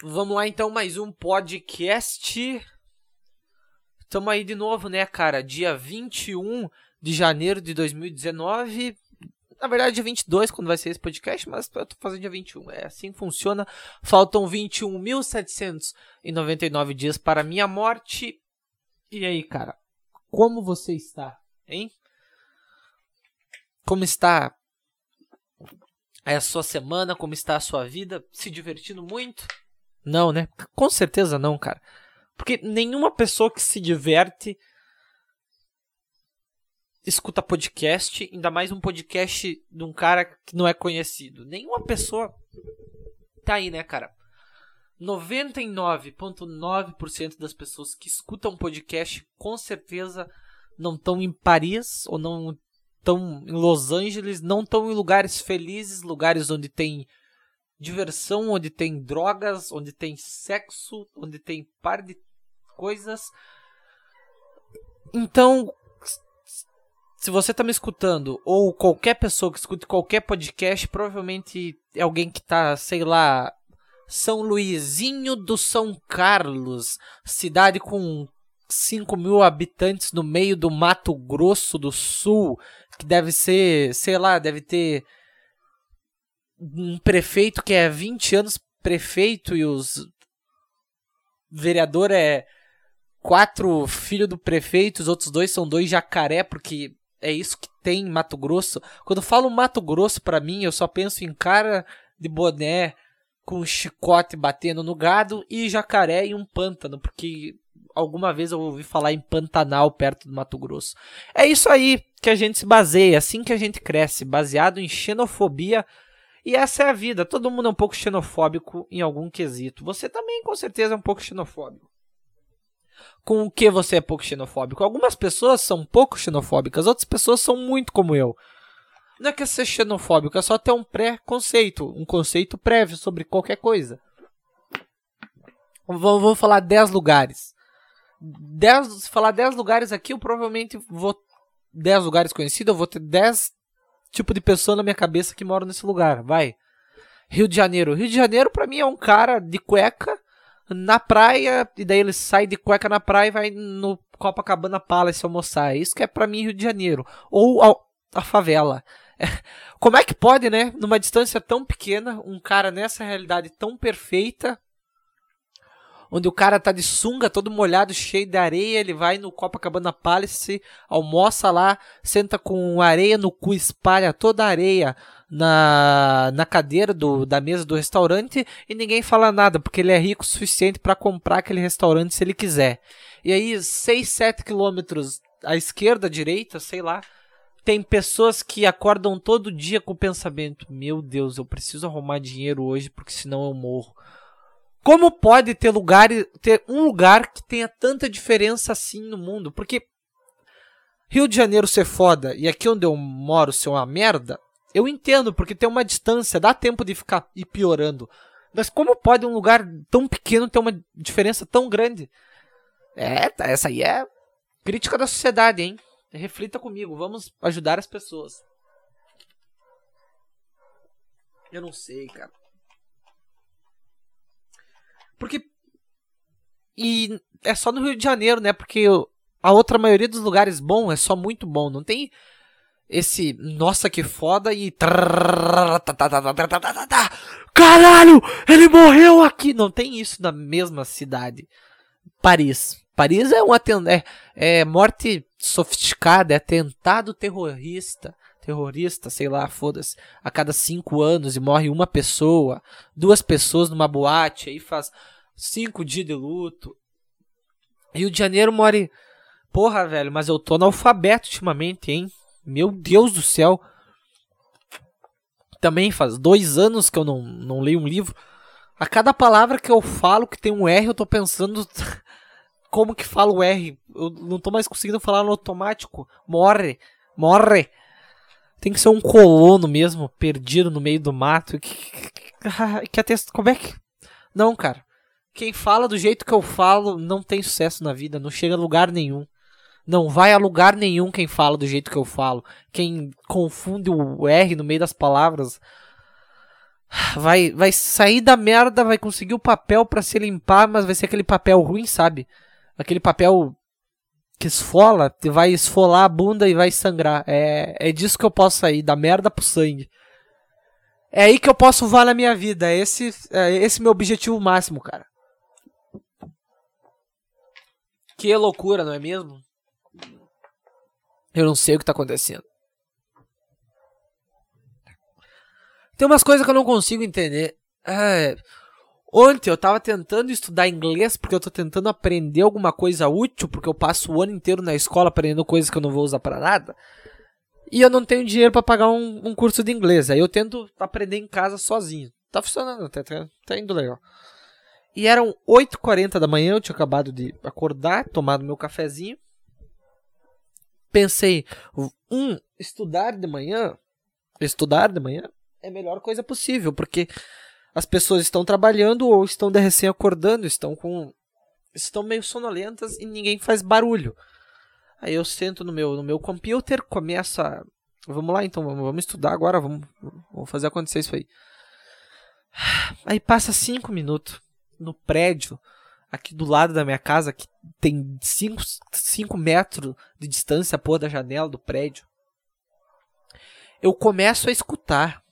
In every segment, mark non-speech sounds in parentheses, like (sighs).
Vamos lá então, mais um podcast. Tamo aí de novo, né, cara? Dia 21 de janeiro de 2019. Na verdade, dia 22 quando vai ser esse podcast, mas eu tô fazendo dia 21. É assim que funciona. Faltam 21.799 dias para minha morte. E aí, cara? Como você está, hein? Como está a sua semana? Como está a sua vida? Se divertindo muito? Não, né? Com certeza não, cara. Porque nenhuma pessoa que se diverte escuta podcast, ainda mais um podcast de um cara que não é conhecido. Nenhuma pessoa tá aí, né, cara? 99,9% das pessoas que escutam podcast com certeza não estão em Paris ou não estão em Los Angeles, não estão em lugares felizes, lugares onde tem diversão, onde tem drogas, onde tem sexo, onde tem par de coisas. Então, se você está me escutando, ou qualquer pessoa que escute qualquer podcast, provavelmente é alguém que está, sei lá, São Luizinho do São Carlos, cidade com 5 mil habitantes no meio do Mato Grosso do Sul, que deve ser, sei lá, deve ter um prefeito que é 20 anos prefeito e os vereador é quatro filhos do prefeito, os outros dois são dois jacaré, porque é isso que tem em Mato Grosso. Quando eu falo Mato Grosso para mim, eu só penso em cara de boné com chicote batendo no gado e jacaré e um pântano, porque alguma vez eu ouvi falar em Pantanal perto do Mato Grosso. É isso aí que a gente se baseia, é assim que a gente cresce, baseado em xenofobia e essa é a vida. Todo mundo é um pouco xenofóbico em algum quesito. Você também, com certeza, é um pouco xenofóbico. Com o que você é pouco xenofóbico? Algumas pessoas são pouco xenofóbicas, outras pessoas são muito como eu. Não é que é ser xenofóbico, é só ter um pré-conceito, um conceito prévio sobre qualquer coisa. Vamos falar 10 lugares. 10, se falar 10 lugares aqui, eu provavelmente vou. 10 lugares conhecidos, eu vou ter 10 tipo de pessoa na minha cabeça que mora nesse lugar. Vai. Rio de Janeiro. Rio de Janeiro para mim é um cara de cueca na praia e daí ele sai de cueca na praia e vai no Copacabana Palace almoçar. Isso que é para mim Rio de Janeiro. Ou a, a favela. (laughs) Como é que pode, né, numa distância tão pequena, um cara nessa realidade tão perfeita onde o cara tá de sunga, todo molhado, cheio de areia, ele vai no Copacabana Palace, almoça lá, senta com areia no cu, espalha toda a areia na, na cadeira do, da mesa do restaurante e ninguém fala nada, porque ele é rico o suficiente para comprar aquele restaurante se ele quiser. E aí, 6, 7 quilômetros à esquerda, à direita, sei lá, tem pessoas que acordam todo dia com o pensamento: Meu Deus, eu preciso arrumar dinheiro hoje porque senão eu morro. Como pode ter lugar, ter um lugar que tenha tanta diferença assim no mundo? Porque Rio de Janeiro ser foda e aqui onde eu moro ser uma merda, eu entendo, porque tem uma distância, dá tempo de ficar ir piorando. Mas como pode um lugar tão pequeno ter uma diferença tão grande? É, tá, essa aí é crítica da sociedade, hein? Reflita comigo, vamos ajudar as pessoas. Eu não sei, cara. Porque. E é só no Rio de Janeiro, né? Porque a outra maioria dos lugares bom é só muito bom. Não tem esse nossa que foda e. Caralho! Ele morreu aqui! Não tem isso na mesma cidade. Paris. Paris é um é, é morte sofisticada, é atentado terrorista terrorista, sei lá, foda-se, a cada cinco anos e morre uma pessoa, duas pessoas numa boate, aí faz cinco dias de luto. Rio de Janeiro morre. Porra, velho, mas eu tô analfabeto ultimamente, hein? Meu Deus do céu. Também faz dois anos que eu não, não leio um livro. A cada palavra que eu falo que tem um R, eu tô pensando (laughs) como que fala o R. Eu não tô mais conseguindo falar no automático. Morre, morre. Tem que ser um colono mesmo, perdido no meio do mato. Que, que, que até, como é que. Não, cara. Quem fala do jeito que eu falo não tem sucesso na vida, não chega a lugar nenhum. Não vai a lugar nenhum quem fala do jeito que eu falo. Quem confunde o R no meio das palavras. vai vai sair da merda, vai conseguir o papel para se limpar, mas vai ser aquele papel ruim, sabe? Aquele papel que esfola, vai esfolar a bunda e vai sangrar. É, é disso que eu posso sair, da merda pro sangue. É aí que eu posso voar na minha vida. É esse é esse meu objetivo máximo, cara. Que loucura, não é mesmo? Eu não sei o que tá acontecendo. Tem umas coisas que eu não consigo entender. É, ontem eu tava tentando estudar inglês porque eu tô tentando aprender alguma coisa útil, porque eu passo o ano inteiro na escola aprendendo coisas que eu não vou usar para nada. E eu não tenho dinheiro para pagar um, um, curso de inglês. Aí eu tento aprender em casa sozinho. Tá funcionando até, tá, tá indo legal. E eram 8h40 da manhã, eu tinha acabado de acordar, tomado meu cafezinho. Pensei, um, estudar de manhã, estudar de manhã é a melhor coisa possível, porque as pessoas estão trabalhando ou estão de recém acordando, estão com estão meio sonolentas e ninguém faz barulho. Aí eu sento no meu no meu computer, começo a vamos lá então, vamos, vamos estudar agora, vamos, vamos fazer acontecer isso aí. Aí passa cinco minutos no prédio aqui do lado da minha casa, que tem 5 metros de distância pô, da janela do prédio. Eu começo a escutar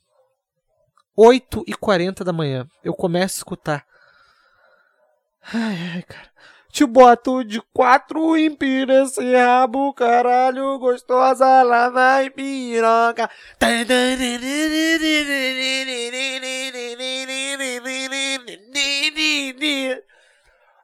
8 e 40 da manhã. Eu começo a escutar. Ai, ai, cara. Te boto de quatro empira esse rabo, caralho, gostosa, lá vai piroca.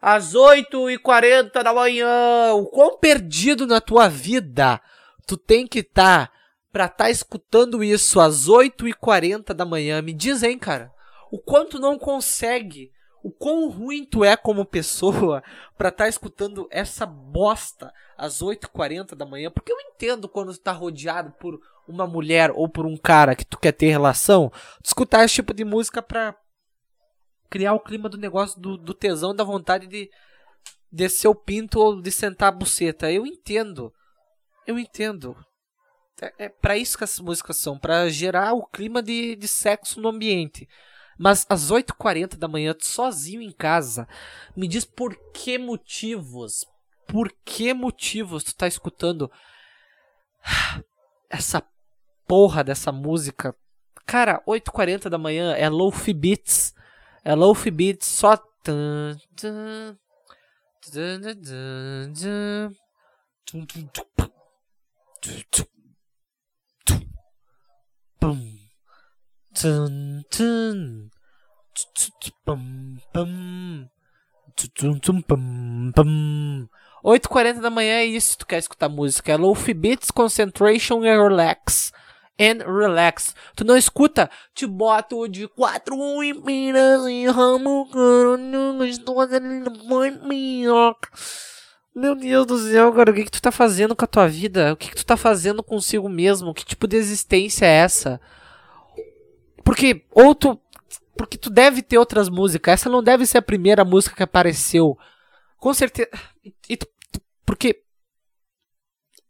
Às 8 e 40 da manhã, o quão perdido na tua vida tu tem que estar tá pra estar tá escutando isso às 8h40 da manhã, me diz, hein, cara, o quanto não consegue, o quão ruim tu é como pessoa (laughs) pra estar tá escutando essa bosta às 8h40 da manhã, porque eu entendo quando tu tá rodeado por uma mulher ou por um cara que tu quer ter relação, escutar esse tipo de música pra criar o clima do negócio do, do tesão, da vontade de descer o pinto ou de sentar a buceta. Eu entendo. Eu entendo. É, é para isso que as músicas são, para gerar o clima de, de sexo no ambiente. Mas às 8h40 da manhã, sozinho em casa, me diz por que motivos, por que motivos tu tá escutando essa porra dessa música. Cara, 8h40 da manhã é low-fi beats. É low-fi beats só. Bum. Tum, tum, bum, bum. 8h40 da manhã é isso. Tu quer escutar música? É Lofi Beats, Concentration and Relax. And Relax. Tu não escuta? Te boto de quatro empiras e ramo gostosa minhoca. Meu Deus do céu, cara, o que, que tu tá fazendo com a tua vida? O que, que tu tá fazendo consigo mesmo? Que tipo de existência é essa? Porque, ou tu. Porque tu deve ter outras músicas. Essa não deve ser a primeira música que apareceu. Com certeza. E tu, porque.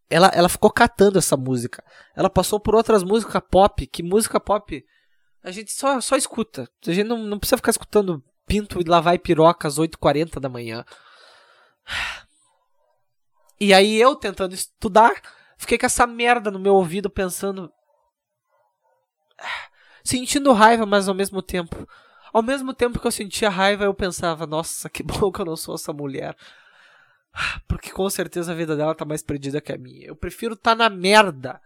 Ela, ela ficou catando essa música. Ela passou por outras músicas pop. Que música pop a gente só, só escuta. A gente não, não precisa ficar escutando Pinto e Lavar e Piroca às 8h40 da manhã. E aí eu tentando estudar, fiquei com essa merda no meu ouvido pensando. (sighs) Sentindo raiva, mas ao mesmo tempo. Ao mesmo tempo que eu sentia raiva, eu pensava, nossa, que (laughs) bom que eu não sou essa mulher. (sighs) Porque com certeza a vida dela tá mais perdida que a minha. Eu prefiro estar tá na merda.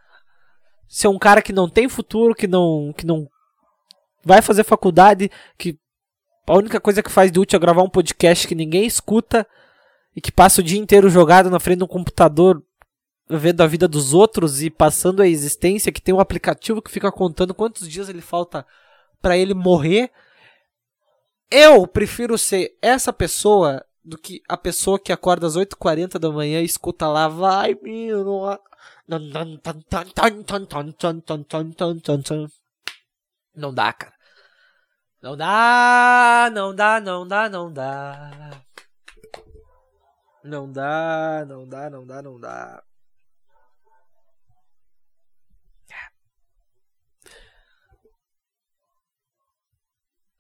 Ser um cara que não tem futuro, que não, que não vai fazer faculdade, que a única coisa que faz de útil é gravar um podcast que ninguém escuta e que passa o dia inteiro jogado na frente de um computador vendo a vida dos outros e passando a existência, que tem um aplicativo que fica contando quantos dias ele falta para ele morrer. Eu prefiro ser essa pessoa do que a pessoa que acorda às 8h40 da manhã e escuta lá, vai, meu. Não dá, cara. Não dá, não dá, não dá, não dá. Não dá, não dá, não dá, não dá.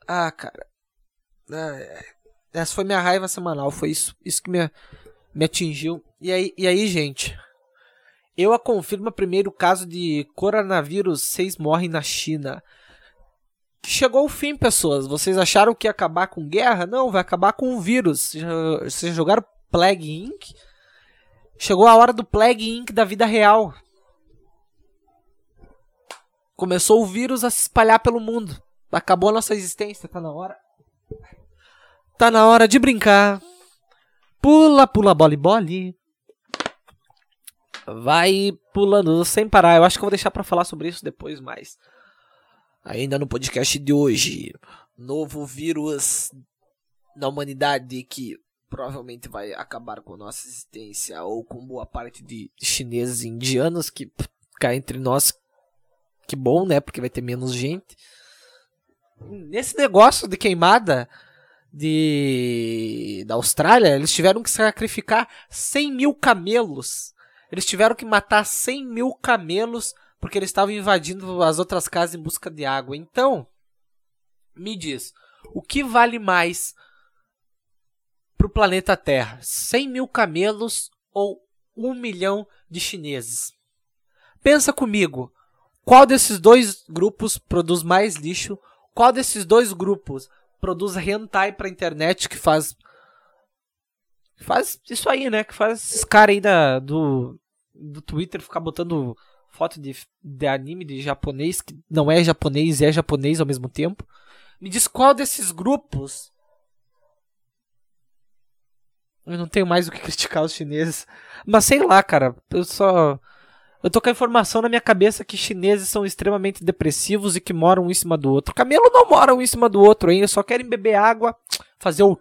Ah, cara. Ah, essa foi minha raiva semanal. Foi isso, isso que me, me atingiu. E aí, e aí, gente? Eu a confirma primeiro caso de coronavírus 6 morrem na China. Chegou o fim, pessoas. Vocês acharam que ia acabar com guerra? Não, vai acabar com o vírus. Vocês jogaram Plague Inc. Chegou a hora do Plague Inc. da vida real. Começou o vírus a se espalhar pelo mundo. Acabou a nossa existência, tá na hora. Tá na hora de brincar. Pula, pula, bole, bole. Vai pulando sem parar. Eu acho que eu vou deixar para falar sobre isso depois mais. Ainda no podcast de hoje, novo vírus na humanidade que provavelmente vai acabar com nossa existência ou com boa parte de chineses e indianos que cá entre nós que bom, né? Porque vai ter menos gente. Nesse negócio de queimada de da Austrália, eles tiveram que sacrificar 100 mil camelos. Eles tiveram que matar 100 mil camelos porque eles estavam invadindo as outras casas em busca de água. Então, me diz, o que vale mais para o planeta Terra? 100 mil camelos ou 1 milhão de chineses? Pensa comigo, qual desses dois grupos produz mais lixo? Qual desses dois grupos produz hentai pra internet que faz faz isso aí, né? Que faz esses caras aí da, do, do Twitter ficar botando foto de, de anime de japonês, que não é japonês e é japonês ao mesmo tempo. Me diz qual desses grupos. Eu não tenho mais o que (laughs) criticar os chineses. Mas sei lá, cara. Eu só. Eu tô com a informação na minha cabeça que chineses são extremamente depressivos e que moram um em cima do outro. Camelo não mora um em cima do outro ainda, só querem beber água, fazer o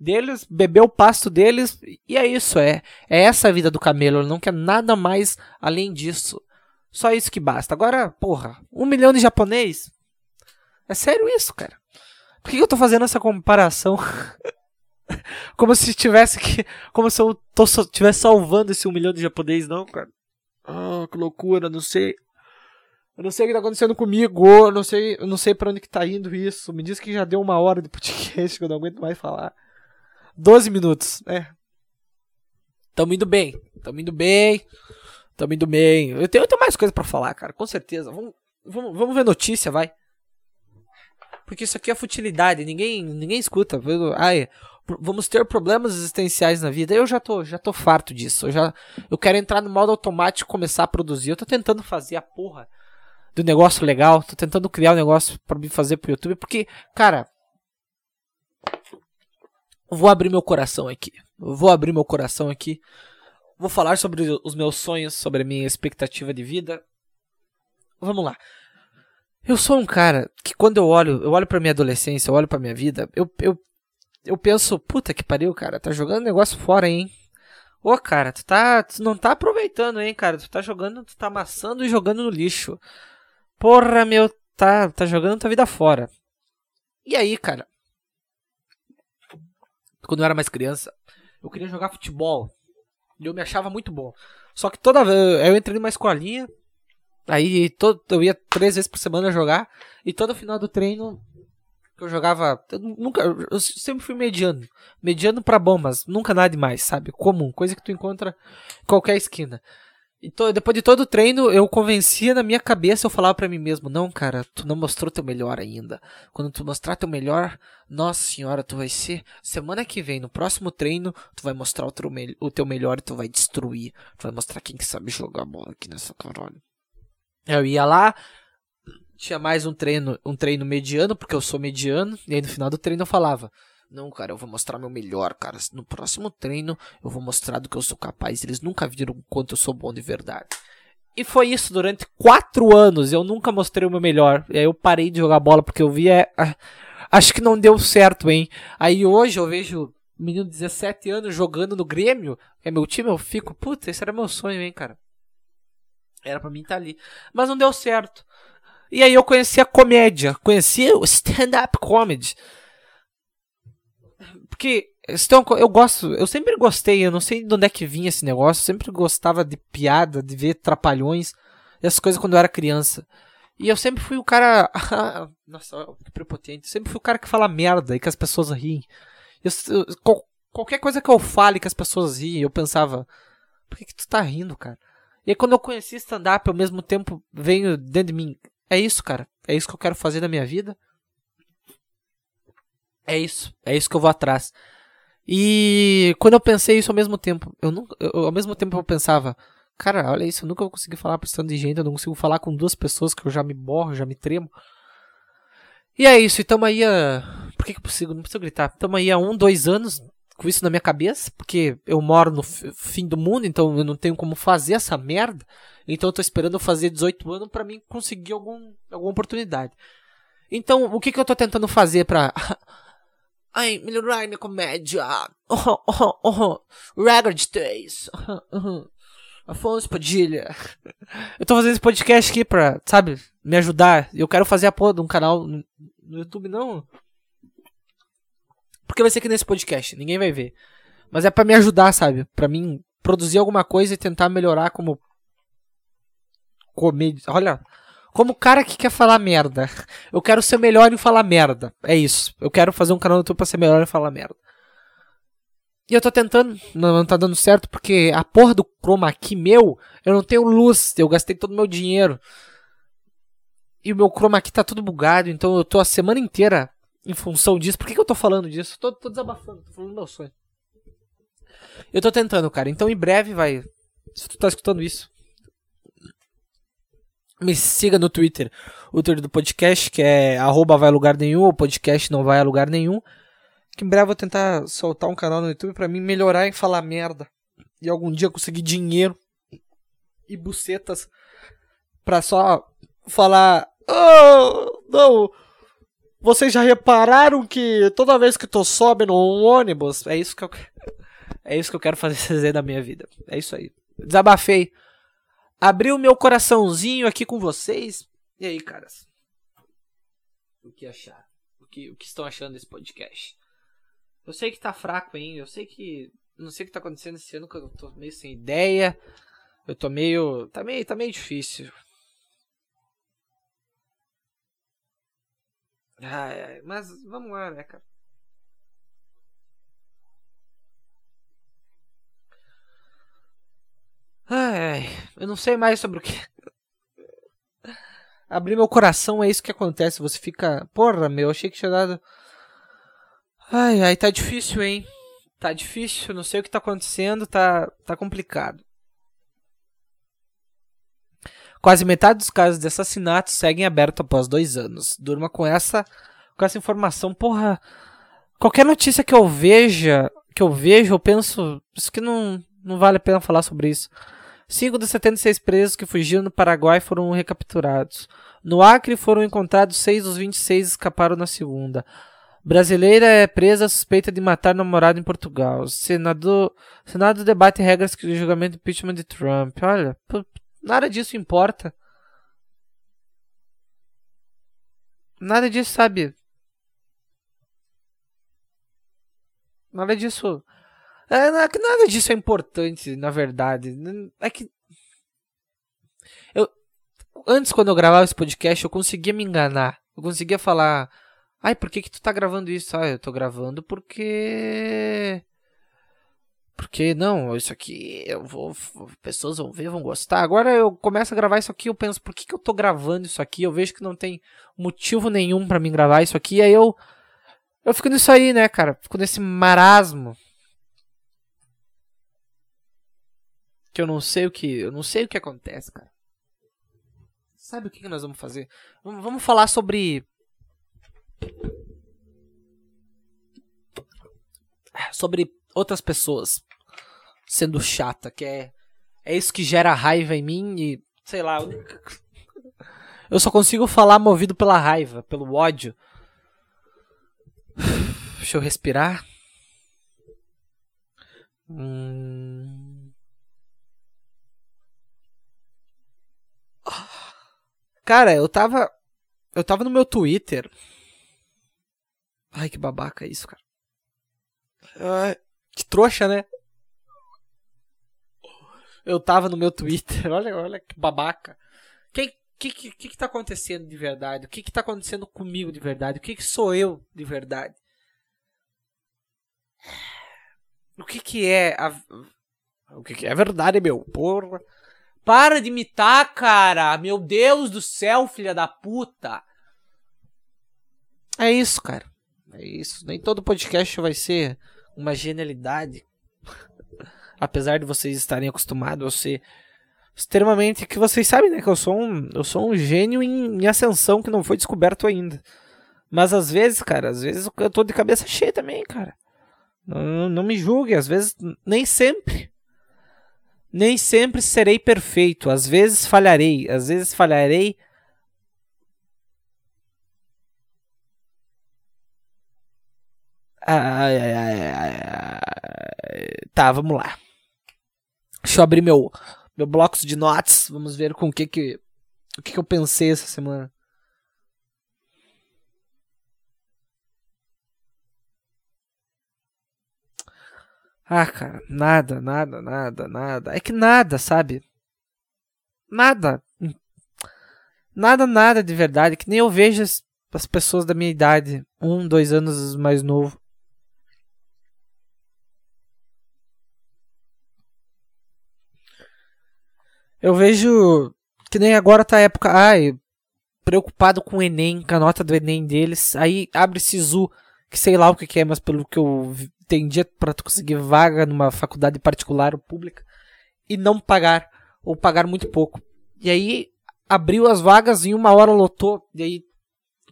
deles, beber o pasto deles, e é isso, é, é essa a vida do camelo, ele não quer nada mais além disso. Só isso que basta. Agora, porra, um milhão de japonês? É sério isso, cara? Por que eu tô fazendo essa comparação? (laughs) como se tivesse que. Como se eu tô, tivesse salvando esse um milhão de japonês, não, cara. Ah, que loucura, não sei. Eu não sei o que tá acontecendo comigo, eu não sei, eu não sei para onde que tá indo isso. Me diz que já deu uma hora de podcast que eu não aguento mais falar. 12 minutos. É. Tamo indo bem. Tamo indo bem. Tamo indo bem. Eu tenho, eu tenho mais coisa para falar, cara. Com certeza. Vamos, vamos, vamos ver notícia, vai. Porque isso aqui é futilidade. Ninguém, ninguém escuta. Ai, vamos ter problemas existenciais na vida. Eu já tô, já tô farto disso. Eu já, eu quero entrar no modo automático começar a produzir. Eu tô tentando fazer a porra do negócio legal. Tô tentando criar um negócio para me fazer pro YouTube. Porque, cara, vou abrir meu coração aqui. Vou abrir meu coração aqui. Vou falar sobre os meus sonhos, sobre a minha expectativa de vida. Vamos lá. Eu sou um cara que quando eu olho, eu olho para minha adolescência, eu olho para minha vida, eu, eu eu penso, puta que pariu, cara, tá jogando negócio fora, hein? Ô, cara, tu tá, tu não tá aproveitando, hein, cara? Tu tá jogando, tu tá amassando e jogando no lixo. Porra, meu, tá, tá jogando tua vida fora. E aí, cara? quando eu era mais criança, eu queria jogar futebol. E eu me achava muito bom. Só que toda vez. Eu entrei numa escolinha. Aí todo, eu ia três vezes por semana jogar. E todo final do treino. Eu jogava. Eu nunca. Eu sempre fui mediano. Mediano para bom, mas nunca nada demais, sabe? Comum. Coisa que tu encontra em qualquer esquina. E to, depois de todo o treino, eu convencia na minha cabeça, eu falava para mim mesmo, não, cara, tu não mostrou teu melhor ainda. Quando tu mostrar teu melhor, nossa senhora, tu vai ser. Semana que vem, no próximo treino, tu vai mostrar o teu, o teu melhor e tu vai destruir. Tu vai mostrar quem que sabe jogar bola aqui nessa caralho. Eu ia lá, tinha mais um treino, um treino mediano, porque eu sou mediano, e aí no final do treino eu falava, não, cara, eu vou mostrar meu melhor, cara. No próximo treino eu vou mostrar do que eu sou capaz. Eles nunca viram o quanto eu sou bom de verdade. E foi isso durante quatro anos. Eu nunca mostrei o meu melhor. E aí eu parei de jogar bola porque eu vi. É, ah, acho que não deu certo, hein? Aí hoje eu vejo menino de 17 anos jogando no Grêmio, é meu time, eu fico, puta, esse era meu sonho, hein, cara. Era para mim estar tá ali. Mas não deu certo. E aí eu conheci a comédia, conheci o stand-up comedy. Porque então, eu gosto, eu sempre gostei, eu não sei de onde é que vinha esse negócio, eu sempre gostava de piada, de ver trapalhões, essas coisas quando eu era criança. E eu sempre fui o cara. (laughs) Nossa, que prepotente. Sempre fui o cara que fala merda e que as pessoas riem. Eu, eu, qualquer coisa que eu fale que as pessoas riem, eu pensava, por que, que tu tá rindo, cara? E aí quando eu conheci stand-up, ao mesmo tempo veio dentro de mim, é isso, cara. É isso que eu quero fazer na minha vida. É isso. É isso que eu vou atrás. E quando eu pensei isso ao mesmo tempo, eu, não, eu ao mesmo tempo eu pensava, cara, olha isso, eu nunca vou conseguir falar pra esse de gente, eu não consigo falar com duas pessoas que eu já me borro, já me tremo. E é isso, e tamo aí a. Por que, que eu consigo? Não preciso gritar. Tamo aí há um, dois anos com isso na minha cabeça, porque eu moro no fim do mundo, então eu não tenho como fazer essa merda. Então eu tô esperando fazer 18 anos para mim conseguir algum, alguma oportunidade. Então, o que que eu tô tentando fazer pra. (laughs) Ai, melhorar minha comédia. Oh, oh, oh, Record Days. (laughs) Afonso Padilha. Eu tô fazendo esse podcast aqui pra, sabe, me ajudar. Eu quero fazer a porra de um canal no YouTube, não. Porque vai ser que nesse podcast, ninguém vai ver. Mas é para me ajudar, sabe? Para mim produzir alguma coisa e tentar melhorar como comédia. Olha, como cara que quer falar merda. (laughs) Eu quero ser melhor em falar merda. É isso. Eu quero fazer um canal no YouTube pra ser melhor em falar merda. E eu tô tentando, não, não tá dando certo, porque a porra do chroma key meu, eu não tenho luz, eu gastei todo o meu dinheiro. E o meu chroma key tá tudo bugado, então eu tô a semana inteira em função disso. Por que, que eu tô falando disso? Tô, tô desabafando, tô falando do meu sonho. Eu tô tentando, cara. Então em breve vai. Se tu tá escutando isso, me siga no Twitter, o Twitter do podcast, que é arroba vai lugar nenhum, o podcast não vai a lugar nenhum. Que em breve eu vou tentar soltar um canal no YouTube para mim melhorar em falar merda. E algum dia conseguir dinheiro e bucetas pra só falar. Oh, não! Vocês já repararam que toda vez que tô sobe no ônibus, é isso que eu é isso que eu quero fazer (laughs) da minha vida. É isso aí. Desabafei abrir o meu coraçãozinho aqui com vocês. E aí, caras? O que achar? O que, o que estão achando desse podcast? Eu sei que tá fraco, hein? Eu sei que. Não sei o que tá acontecendo esse ano, que eu tô meio sem ideia. Eu tô meio. Tá meio, tá meio difícil. Ai, ai, mas vamos lá, né, cara? Ai, eu não sei mais sobre o que. (laughs) Abrir meu coração é isso que acontece. Você fica. Porra, meu, achei que tinha dado. Ai, ai, tá difícil, hein? Tá difícil, não sei o que tá acontecendo, tá, tá complicado. Quase metade dos casos de assassinato seguem aberto após dois anos. Durma com essa, com essa informação. Porra, qualquer notícia que eu veja, que eu vejo, eu penso, isso que não, não vale a pena falar sobre isso. Cinco dos 76 presos que fugiram no Paraguai foram recapturados. No Acre foram encontrados seis dos 26 escaparam na segunda. Brasileira é presa suspeita de matar namorado em Portugal. Senado, Senado debate regras de julgamento do impeachment de Trump. Olha, nada disso importa. Nada disso, sabe? Nada disso é, nada disso é importante, na verdade. É que. Eu, antes, quando eu gravava esse podcast, eu conseguia me enganar. Eu conseguia falar. Ai, por que, que tu tá gravando isso? Ah, eu tô gravando porque. Porque, não, isso aqui eu vou. Pessoas vão ver, vão gostar. Agora eu começo a gravar isso aqui, eu penso, por que, que eu tô gravando isso aqui? Eu vejo que não tem motivo nenhum para mim gravar isso aqui. Aí eu. Eu fico nisso aí, né, cara? Fico nesse marasmo. que eu não sei o que, eu não sei o que acontece, cara. Sabe o que, que nós vamos fazer? Vamos, vamos falar sobre sobre outras pessoas sendo chata, que é é isso que gera raiva em mim e sei lá, eu só consigo falar movido pela raiva, pelo ódio. Deixa eu respirar. Hum... Cara, eu tava. Eu tava no meu Twitter. Ai, que babaca isso, cara. Ai, que trouxa, né? Eu tava no meu Twitter. (laughs) Olha, olha que babaca. Quem, que, que, que, que tá acontecendo de verdade? O que que tá acontecendo comigo de verdade? O que que sou eu de verdade? O que que é a... O que que é verdade, meu? Porra. Para de imitar, cara! Meu Deus do céu, filha da puta! É isso, cara. É isso. Nem todo podcast vai ser uma genialidade. Apesar de vocês estarem acostumados a ser extremamente que vocês sabem, né, que eu sou um, eu sou um gênio em, em ascensão que não foi descoberto ainda. Mas às vezes, cara, às vezes eu tô de cabeça cheia também, cara. Não, não me julgue, às vezes nem sempre. Nem sempre serei perfeito, às vezes falharei, às vezes falharei. Ai, ai, ai, tá, vamos lá. Deixa eu abrir meu meu blocos de notas. Vamos ver com o que que o que que eu pensei essa semana. Ah, cara, nada, nada, nada, nada. É que nada, sabe? Nada. Nada, nada de verdade. Que nem eu vejo as, as pessoas da minha idade, um, dois anos mais novo. Eu vejo que nem agora tá a época, ai, preocupado com o Enem, com a nota do Enem deles. Aí abre Sisu, que sei lá o que, é, mas pelo que eu entendi é pra tu conseguir vaga numa faculdade particular ou pública e não pagar, ou pagar muito pouco. E aí abriu as vagas em uma hora lotou. E aí,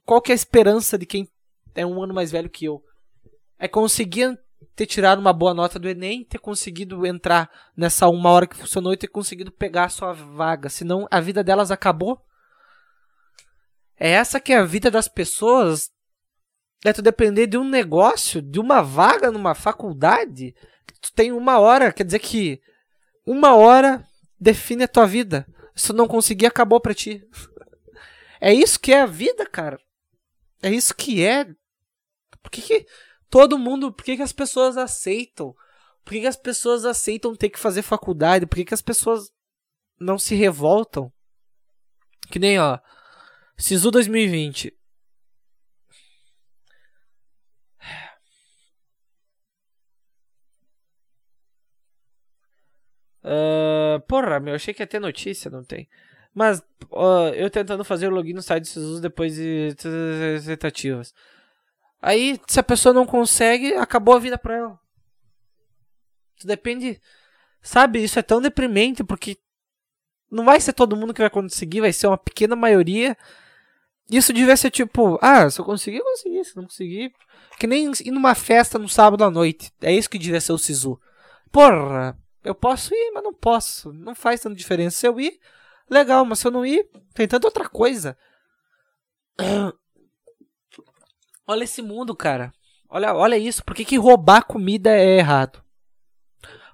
qual que é a esperança de quem é um ano mais velho que eu? É conseguir ter tirado uma boa nota do Enem, ter conseguido entrar nessa uma hora que funcionou e ter conseguido pegar a sua vaga. Senão a vida delas acabou. É essa que é a vida das pessoas. É tu depender de um negócio, de uma vaga numa faculdade. Tu tem uma hora, quer dizer que uma hora define a tua vida. Se tu não conseguir, acabou pra ti. (laughs) É isso que é a vida, cara. É isso que é. Por que, que todo mundo. Por que, que as pessoas aceitam? Por que, que as pessoas aceitam ter que fazer faculdade? Por que, que as pessoas não se revoltam? Que nem, ó. Sisu 2020. Uh, porra, meu, achei que ia ter notícia, não tem. Mas uh, eu tentando fazer o login no site do Sisu depois de tentativas. Aí, se a pessoa não consegue, acabou a vida pra ela. Isso depende. Sabe, isso é tão deprimente porque não vai ser todo mundo que vai conseguir, vai ser uma pequena maioria. Isso devia ser tipo, ah, se eu conseguir, eu consegui, se não conseguir. Que nem ir numa festa no sábado à noite. É isso que devia ser o Sisu. Porra, eu posso ir, mas não posso. Não faz tanta diferença. Se eu ir, legal, mas se eu não ir, tem tanta outra coisa. (clears throat) Olha esse mundo, cara. Olha, olha isso. Por que, que roubar comida é errado?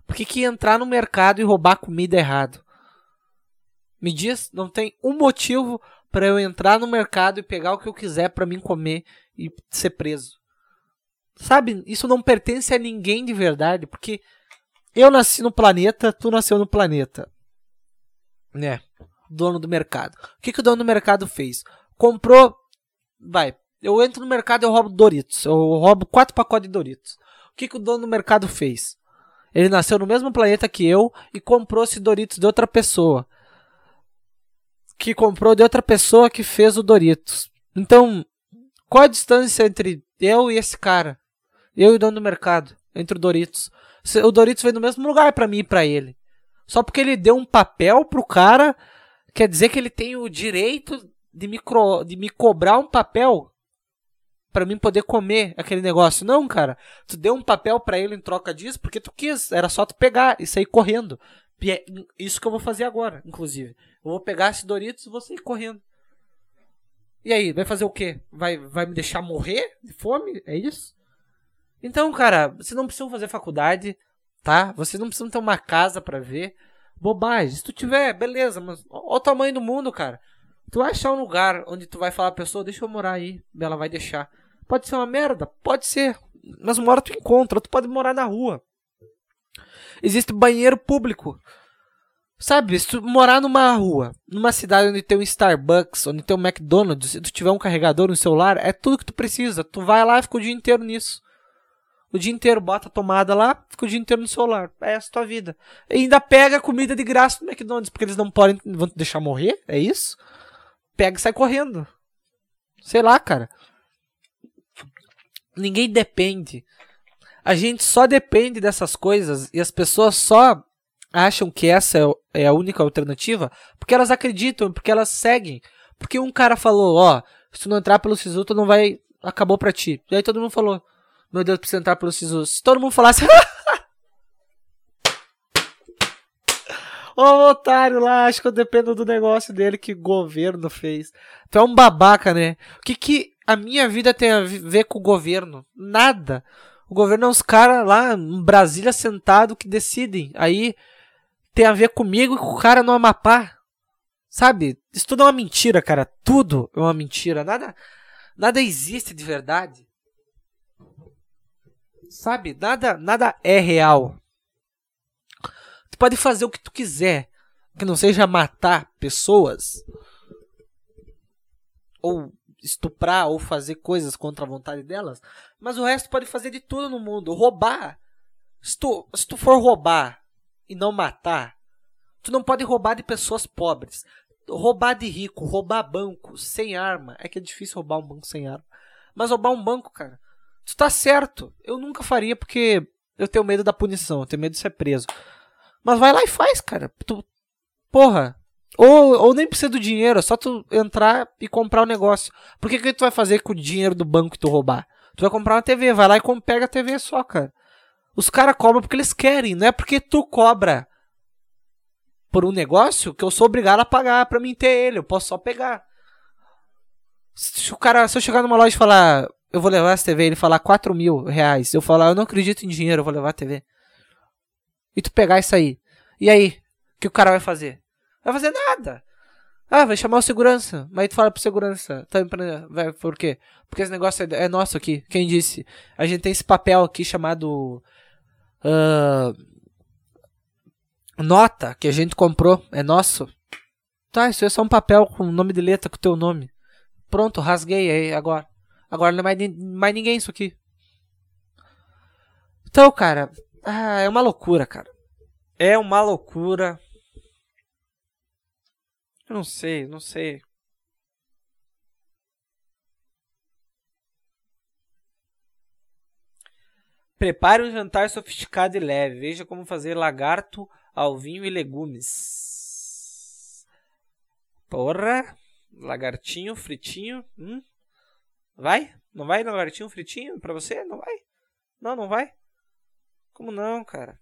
Por que, que entrar no mercado e roubar comida é errado? Me diz, não tem um motivo para eu entrar no mercado e pegar o que eu quiser para mim comer e ser preso. Sabe, isso não pertence a ninguém de verdade, porque eu nasci no planeta, tu nasceu no planeta. Né? Dono do mercado. O que, que o dono do mercado fez? Comprou, vai, eu entro no mercado e eu roubo Doritos. Eu roubo quatro pacotes de Doritos. O que, que o dono do mercado fez? Ele nasceu no mesmo planeta que eu e comprou esse Doritos de outra pessoa. Que comprou de outra pessoa que fez o Doritos. Então, qual a distância entre eu e esse cara? Eu e o dono do mercado. Entre o Doritos. O Doritos veio no mesmo lugar para mim e pra ele. Só porque ele deu um papel pro cara, quer dizer que ele tem o direito de me, de me cobrar um papel para mim poder comer aquele negócio. Não, cara. Tu deu um papel para ele em troca disso porque tu quis. Era só tu pegar e sair correndo. E é isso que eu vou fazer agora, inclusive. Eu vou pegar esse Doritos e vou sair correndo. E aí, vai fazer o quê? Vai, vai me deixar morrer de fome? É isso? Então, cara, vocês não precisam fazer faculdade, tá? Vocês não precisam ter uma casa para ver. Bobagem. Se tu tiver, beleza, mas olha o tamanho do mundo, cara. Tu vai achar um lugar onde tu vai falar a pessoa, deixa eu morar aí. Ela vai deixar. Pode ser uma merda? Pode ser. Mas uma hora tu encontra, tu pode morar na rua. Existe banheiro público. Sabe, se tu morar numa rua, numa cidade onde tem um Starbucks, onde tem um McDonald's, se tu tiver um carregador no celular, é tudo que tu precisa. Tu vai lá e fica o dia inteiro nisso. O dia inteiro bota a tomada lá, fica o dia inteiro no celular. É essa a tua vida. E ainda pega comida de graça no McDonald's, porque eles não podem vão te deixar morrer, é isso? Pega e sai correndo. Sei lá, cara. Ninguém depende. A gente só depende dessas coisas e as pessoas só acham que essa é, é a única alternativa porque elas acreditam, porque elas seguem. Porque um cara falou, ó, se tu não entrar pelo SISU, tu não vai. Acabou pra ti. E aí todo mundo falou, meu Deus, precisa entrar pelo SISU. Se todo mundo falasse. (laughs) Ô otário lá, acho que eu dependo do negócio dele que o governo fez. Tu é um babaca, né? O que, que a minha vida tem a ver com o governo? Nada. O governo é uns caras lá em Brasília sentado que decidem. Aí tem a ver comigo e com o cara no Amapá. Sabe? Isso tudo é uma mentira, cara. Tudo é uma mentira. Nada, nada existe de verdade. Sabe? Nada, nada é real. Tu pode fazer o que tu quiser, que não seja matar pessoas ou estuprar ou fazer coisas contra a vontade delas, mas o resto pode fazer de tudo no mundo. Roubar. Se tu, se tu for roubar e não matar. Tu não pode roubar de pessoas pobres. Roubar de rico, roubar banco sem arma. É que é difícil roubar um banco sem arma. Mas roubar um banco, cara, tu tá certo. Eu nunca faria porque eu tenho medo da punição, eu tenho medo de ser preso. Mas vai lá e faz, cara. Tu, porra. Ou, ou nem precisa do dinheiro, é só tu entrar e comprar o negócio. Por que, que tu vai fazer com o dinheiro do banco que tu roubar? Tu vai comprar uma TV, vai lá e pega a TV só, cara. Os caras cobram porque eles querem, não é porque tu cobra por um negócio que eu sou obrigado a pagar para mim ter ele, eu posso só pegar. Se o cara, se eu chegar numa loja e falar, eu vou levar essa TV, ele falar 4 mil reais, eu falar, eu não acredito em dinheiro, eu vou levar a TV. E tu pegar isso aí. E aí? O que o cara vai fazer? Vai fazer nada. Ah, vai chamar o segurança. Mas tu fala pro segurança. Tá, vai, por quê? Porque esse negócio é, é nosso aqui. Quem disse? A gente tem esse papel aqui chamado Uh, nota que a gente comprou é nosso. Tá, isso é só um papel com nome de letra com teu nome. Pronto, rasguei aí agora. Agora não é mais, mais ninguém isso aqui. Então, cara, ah, é uma loucura, cara. É uma loucura. Eu não sei, não sei. Prepare um jantar sofisticado e leve. Veja como fazer lagarto ao vinho e legumes. Porra! Lagartinho fritinho. Hum? Vai? Não vai lagartinho fritinho pra você? Não vai? Não, não vai? Como não, cara?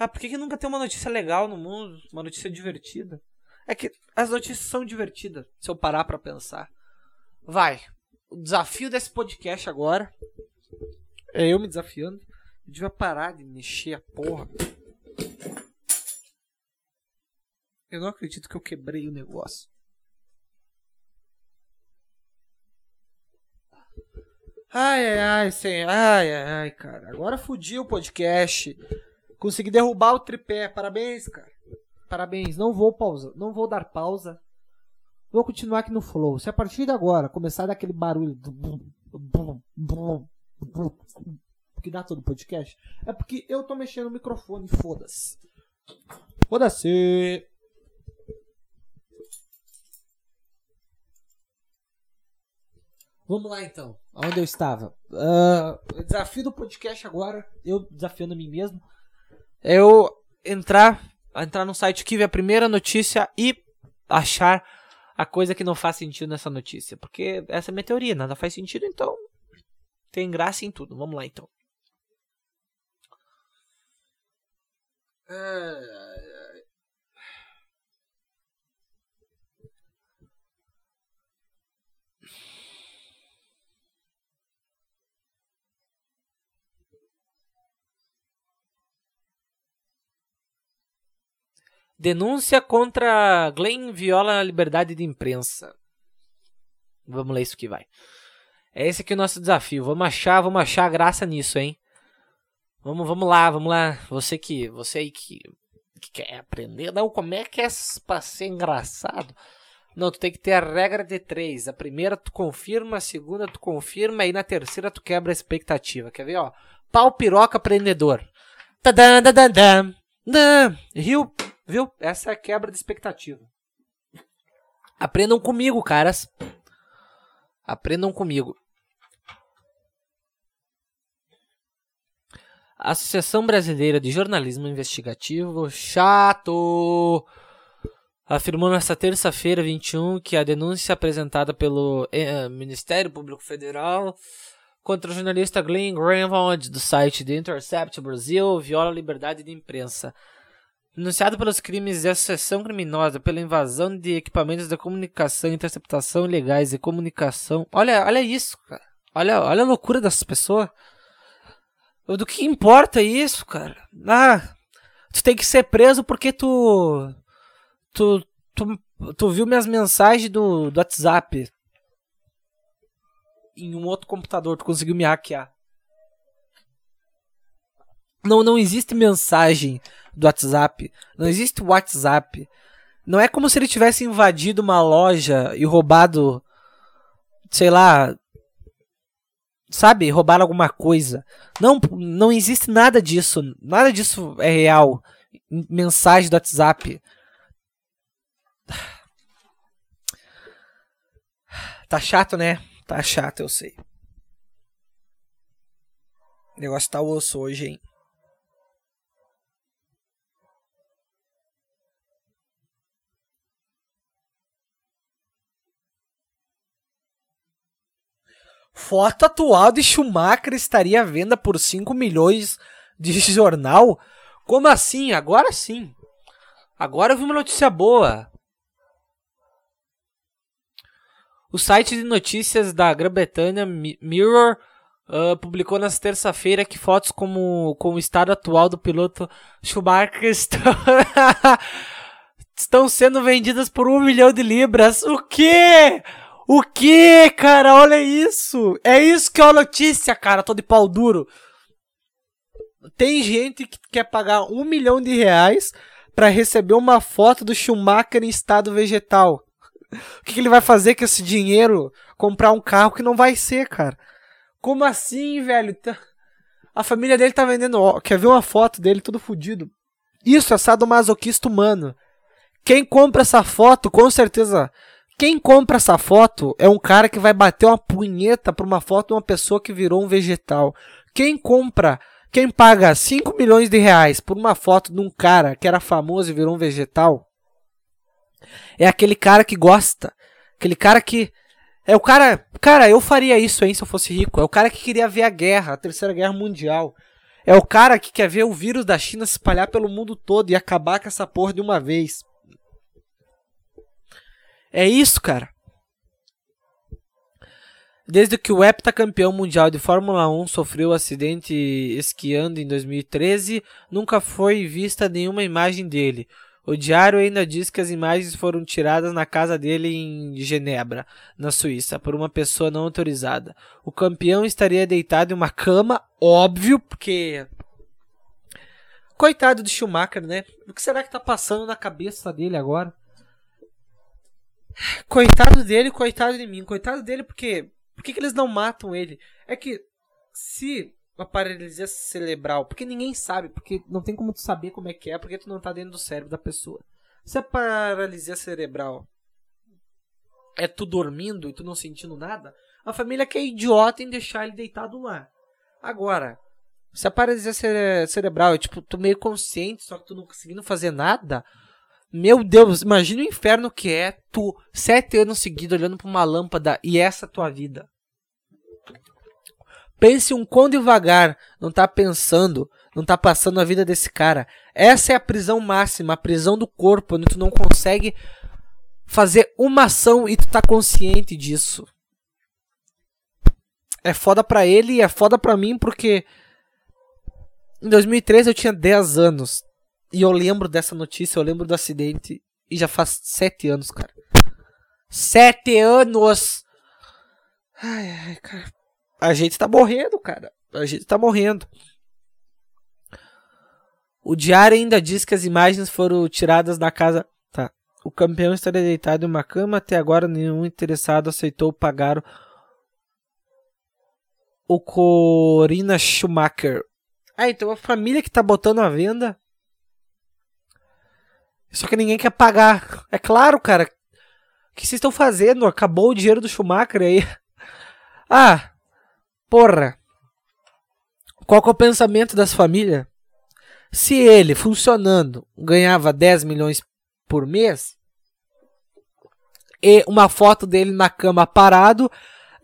Ah, por que, que nunca tem uma notícia legal no mundo? Uma notícia divertida? É que as notícias são divertidas, se eu parar pra pensar. Vai, o desafio desse podcast agora é eu me desafiando. Eu devia parar de mexer a porra. Eu não acredito que eu quebrei o negócio. Ai, ai, ai, ai, ai, cara. Agora fudi o podcast. Consegui derrubar o tripé. Parabéns, cara. Parabéns. Não vou pausa, não vou dar pausa Vou continuar aqui no flow. Se a partir de agora começar daquele barulho do que dá todo podcast, é porque eu tô mexendo no microfone, foda-se. Foda-se. Vamos lá então. Onde eu estava? Uh, desafio do podcast agora, eu desafiando a mim mesmo, é eu entrar, entrar no site que ver a primeira notícia e achar a coisa que não faz sentido nessa notícia. Porque essa é minha teoria, nada faz sentido, então tem graça em tudo. Vamos lá então. Denúncia contra Glenn viola a liberdade de imprensa. Vamos ler isso que vai. É esse aqui o nosso desafio. Vamos achar, vamos achar graça nisso, hein? Vamos, vamos lá, vamos lá. Você que, você aí que, que quer aprender, não, como é que é pra ser engraçado? Não, tu tem que ter a regra de três. A primeira tu confirma, a segunda tu confirma, e na terceira tu quebra a expectativa. Quer ver, ó? Pau piroca aprendedor. Tadã, tadã, tadã. Rio, viu? Essa é a quebra de expectativa. Aprendam comigo, caras. Aprendam comigo. Associação Brasileira de Jornalismo Investigativo, chato, afirmou nesta terça-feira, 21, que a denúncia apresentada pelo eh, Ministério Público Federal contra o jornalista Glenn Greenwald do site The Intercept Brasil viola a liberdade de imprensa. Denunciado pelos crimes de associação criminosa, pela invasão de equipamentos de comunicação, interceptação ilegais e comunicação. Olha, olha isso, cara. Olha, olha a loucura dessas pessoas. Do que importa isso, cara? Ah, tu tem que ser preso porque tu. Tu. Tu, tu viu minhas mensagens do, do WhatsApp em um outro computador, tu conseguiu me hackear. Não, não existe mensagem do WhatsApp. Não existe WhatsApp. Não é como se ele tivesse invadido uma loja e roubado, sei lá, sabe, roubar alguma coisa. Não, não existe nada disso. Nada disso é real. Mensagem do WhatsApp. Tá chato, né? Tá chato, eu sei. O negócio tá osso hoje, hein? Foto atual de Schumacher estaria à venda por 5 milhões de jornal? Como assim? Agora sim. Agora eu vi uma notícia boa. O site de notícias da Grã-Bretanha, Mirror, uh, publicou nesta terça-feira que fotos como, com o estado atual do piloto Schumacher (laughs) estão, estão sendo vendidas por um milhão de libras. O quê? O que, cara? Olha isso! É isso que é a notícia, cara. Tô de pau duro. Tem gente que quer pagar um milhão de reais para receber uma foto do Schumacher em estado vegetal. O que, que, ele vai fazer com esse dinheiro? Comprar um carro que não vai ser, cara. Como assim, velho? Tá, a família dele tá vendendo. Quer ver uma foto dele todo fudido? Isso é sadomasoquista humano. Quem compra essa foto, com certeza quem compra essa foto é um cara que vai bater uma punheta pra uma foto de uma pessoa que virou um vegetal. Quem compra, quem paga 5 milhões de reais por uma foto de um cara que era famoso e virou um vegetal, é aquele cara que gosta. Aquele cara que. É o cara. Cara, eu faria isso, hein, se eu fosse rico. É o cara que queria ver a guerra, a terceira guerra mundial. É o cara que quer ver o vírus da China se espalhar pelo mundo todo e acabar com essa porra de uma vez. É isso, cara. Desde que o heptacampeão mundial de Fórmula 1 sofreu acidente esquiando em 2013, nunca foi vista nenhuma imagem dele. O diário ainda diz que as imagens foram tiradas na casa dele em Genebra, na Suíça, por uma pessoa não autorizada. O campeão estaria deitado em uma cama, óbvio, porque. Coitado do Schumacher, né? O que será que tá passando na cabeça dele agora? Coitado dele, coitado de mim. Coitado dele porque. Por que, eles não matam ele? É que se a paralisia cerebral, porque ninguém sabe, porque não tem como tu saber como é que é, porque tu não tá dentro do cérebro da pessoa. Se a paralisia cerebral é tu dormindo e tu não sentindo nada, a família que é idiota em deixar ele deitado lá. Agora, se a paralisia cere cerebral é tipo, tu meio consciente, só que tu não conseguindo fazer nada, meu Deus, imagina o inferno que é tu sete anos seguidos olhando para uma lâmpada e essa tua vida. Pense um quão devagar não tá pensando, não tá passando a vida desse cara. Essa é a prisão máxima, a prisão do corpo, onde tu não consegue fazer uma ação e tu tá consciente disso. É foda pra ele e é foda pra mim porque em 2013 eu tinha 10 anos. E eu lembro dessa notícia, eu lembro do acidente. E já faz sete anos, cara. Sete anos! Ai, ai, cara. A gente tá morrendo, cara. A gente tá morrendo. O diário ainda diz que as imagens foram tiradas da casa. Tá. O campeão estaria deitado em uma cama. Até agora, nenhum interessado aceitou pagar o Corina Schumacher. Ah, então a família que tá botando a venda. Só que ninguém quer pagar. É claro, cara. O que vocês estão fazendo? Acabou o dinheiro do Schumacher aí. (laughs) Ah, porra. Qual que é o pensamento das famílias? Se ele, funcionando, ganhava 10 milhões por mês, e uma foto dele na cama parado,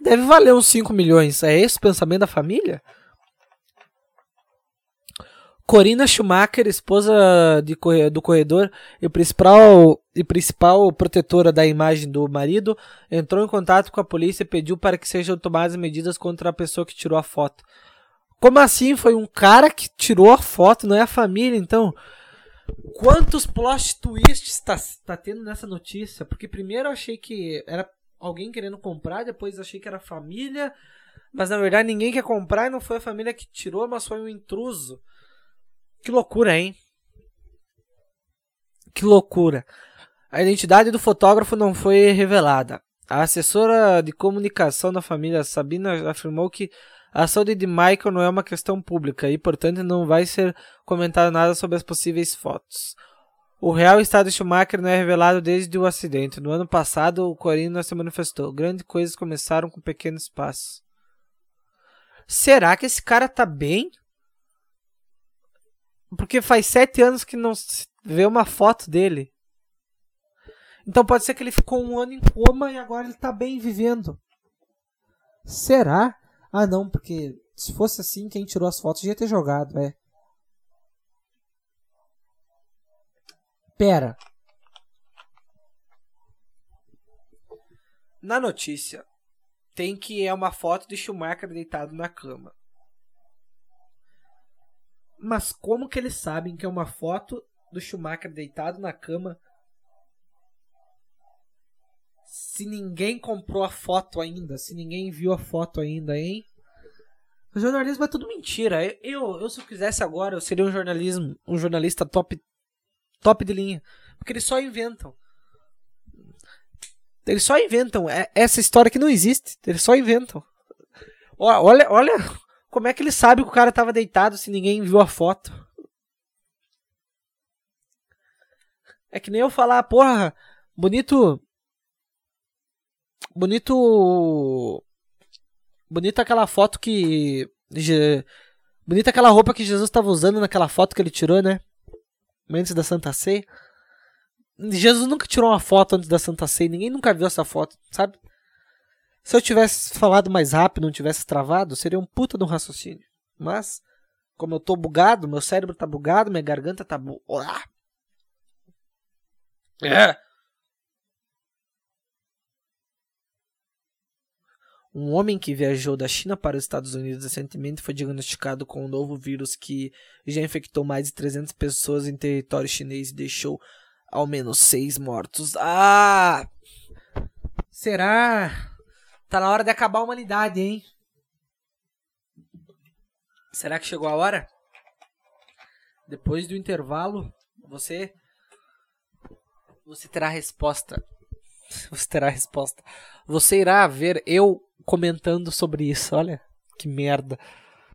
deve valer uns 5 milhões. É esse o pensamento da família? Corina Schumacher, esposa de, do corredor e principal, e principal protetora da imagem do marido, entrou em contato com a polícia e pediu para que sejam tomadas medidas contra a pessoa que tirou a foto. Como assim? Foi um cara que tirou a foto, não é a família, então. Quantos plot twists está tá tendo nessa notícia? Porque primeiro eu achei que era alguém querendo comprar, depois achei que era família, mas na verdade ninguém quer comprar e não foi a família que tirou, mas foi um intruso. Que loucura, hein? Que loucura. A identidade do fotógrafo não foi revelada. A assessora de comunicação da família, Sabina, afirmou que a saúde de Michael não é uma questão pública e, portanto, não vai ser comentado nada sobre as possíveis fotos. O real estado de Schumacher não é revelado desde o acidente. No ano passado, o Corino se manifestou. Grandes coisas começaram com pequenos passos. Será que esse cara tá bem? Porque faz sete anos que não se vê uma foto dele. Então pode ser que ele ficou um ano em coma e agora ele tá bem vivendo. Será? Ah não, porque se fosse assim, quem tirou as fotos ia ter jogado, é. Pera. Na notícia, tem que é uma foto de Schumacher deitado na cama. Mas como que eles sabem que é uma foto do Schumacher deitado na cama se ninguém comprou a foto ainda, se ninguém viu a foto ainda, hein? O jornalismo é tudo mentira. Eu, eu se eu quisesse agora, eu seria um jornalismo, um jornalista top top de linha, porque eles só inventam. Eles só inventam é, essa história que não existe. Eles só inventam. Olha, olha como é que ele sabe que o cara tava deitado se ninguém viu a foto? É que nem eu falar, porra, bonito. Bonito. Bonita aquela foto que. Bonita aquela roupa que Jesus estava usando naquela foto que ele tirou, né? Antes da Santa Ceia. Jesus nunca tirou uma foto antes da Santa Ceia, ninguém nunca viu essa foto, sabe? Se eu tivesse falado mais rápido, não tivesse travado, seria um puta de um raciocínio. Mas, como eu tô bugado, meu cérebro tá bugado, minha garganta tá bu... É. Um homem que viajou da China para os Estados Unidos recentemente foi diagnosticado com um novo vírus que já infectou mais de 300 pessoas em território chinês e deixou ao menos seis mortos. Ah! Será? Tá na hora de acabar a humanidade, hein? Será que chegou a hora? Depois do intervalo, você você terá resposta. (laughs) Você terá resposta. Você irá ver eu comentando sobre isso. Olha que merda.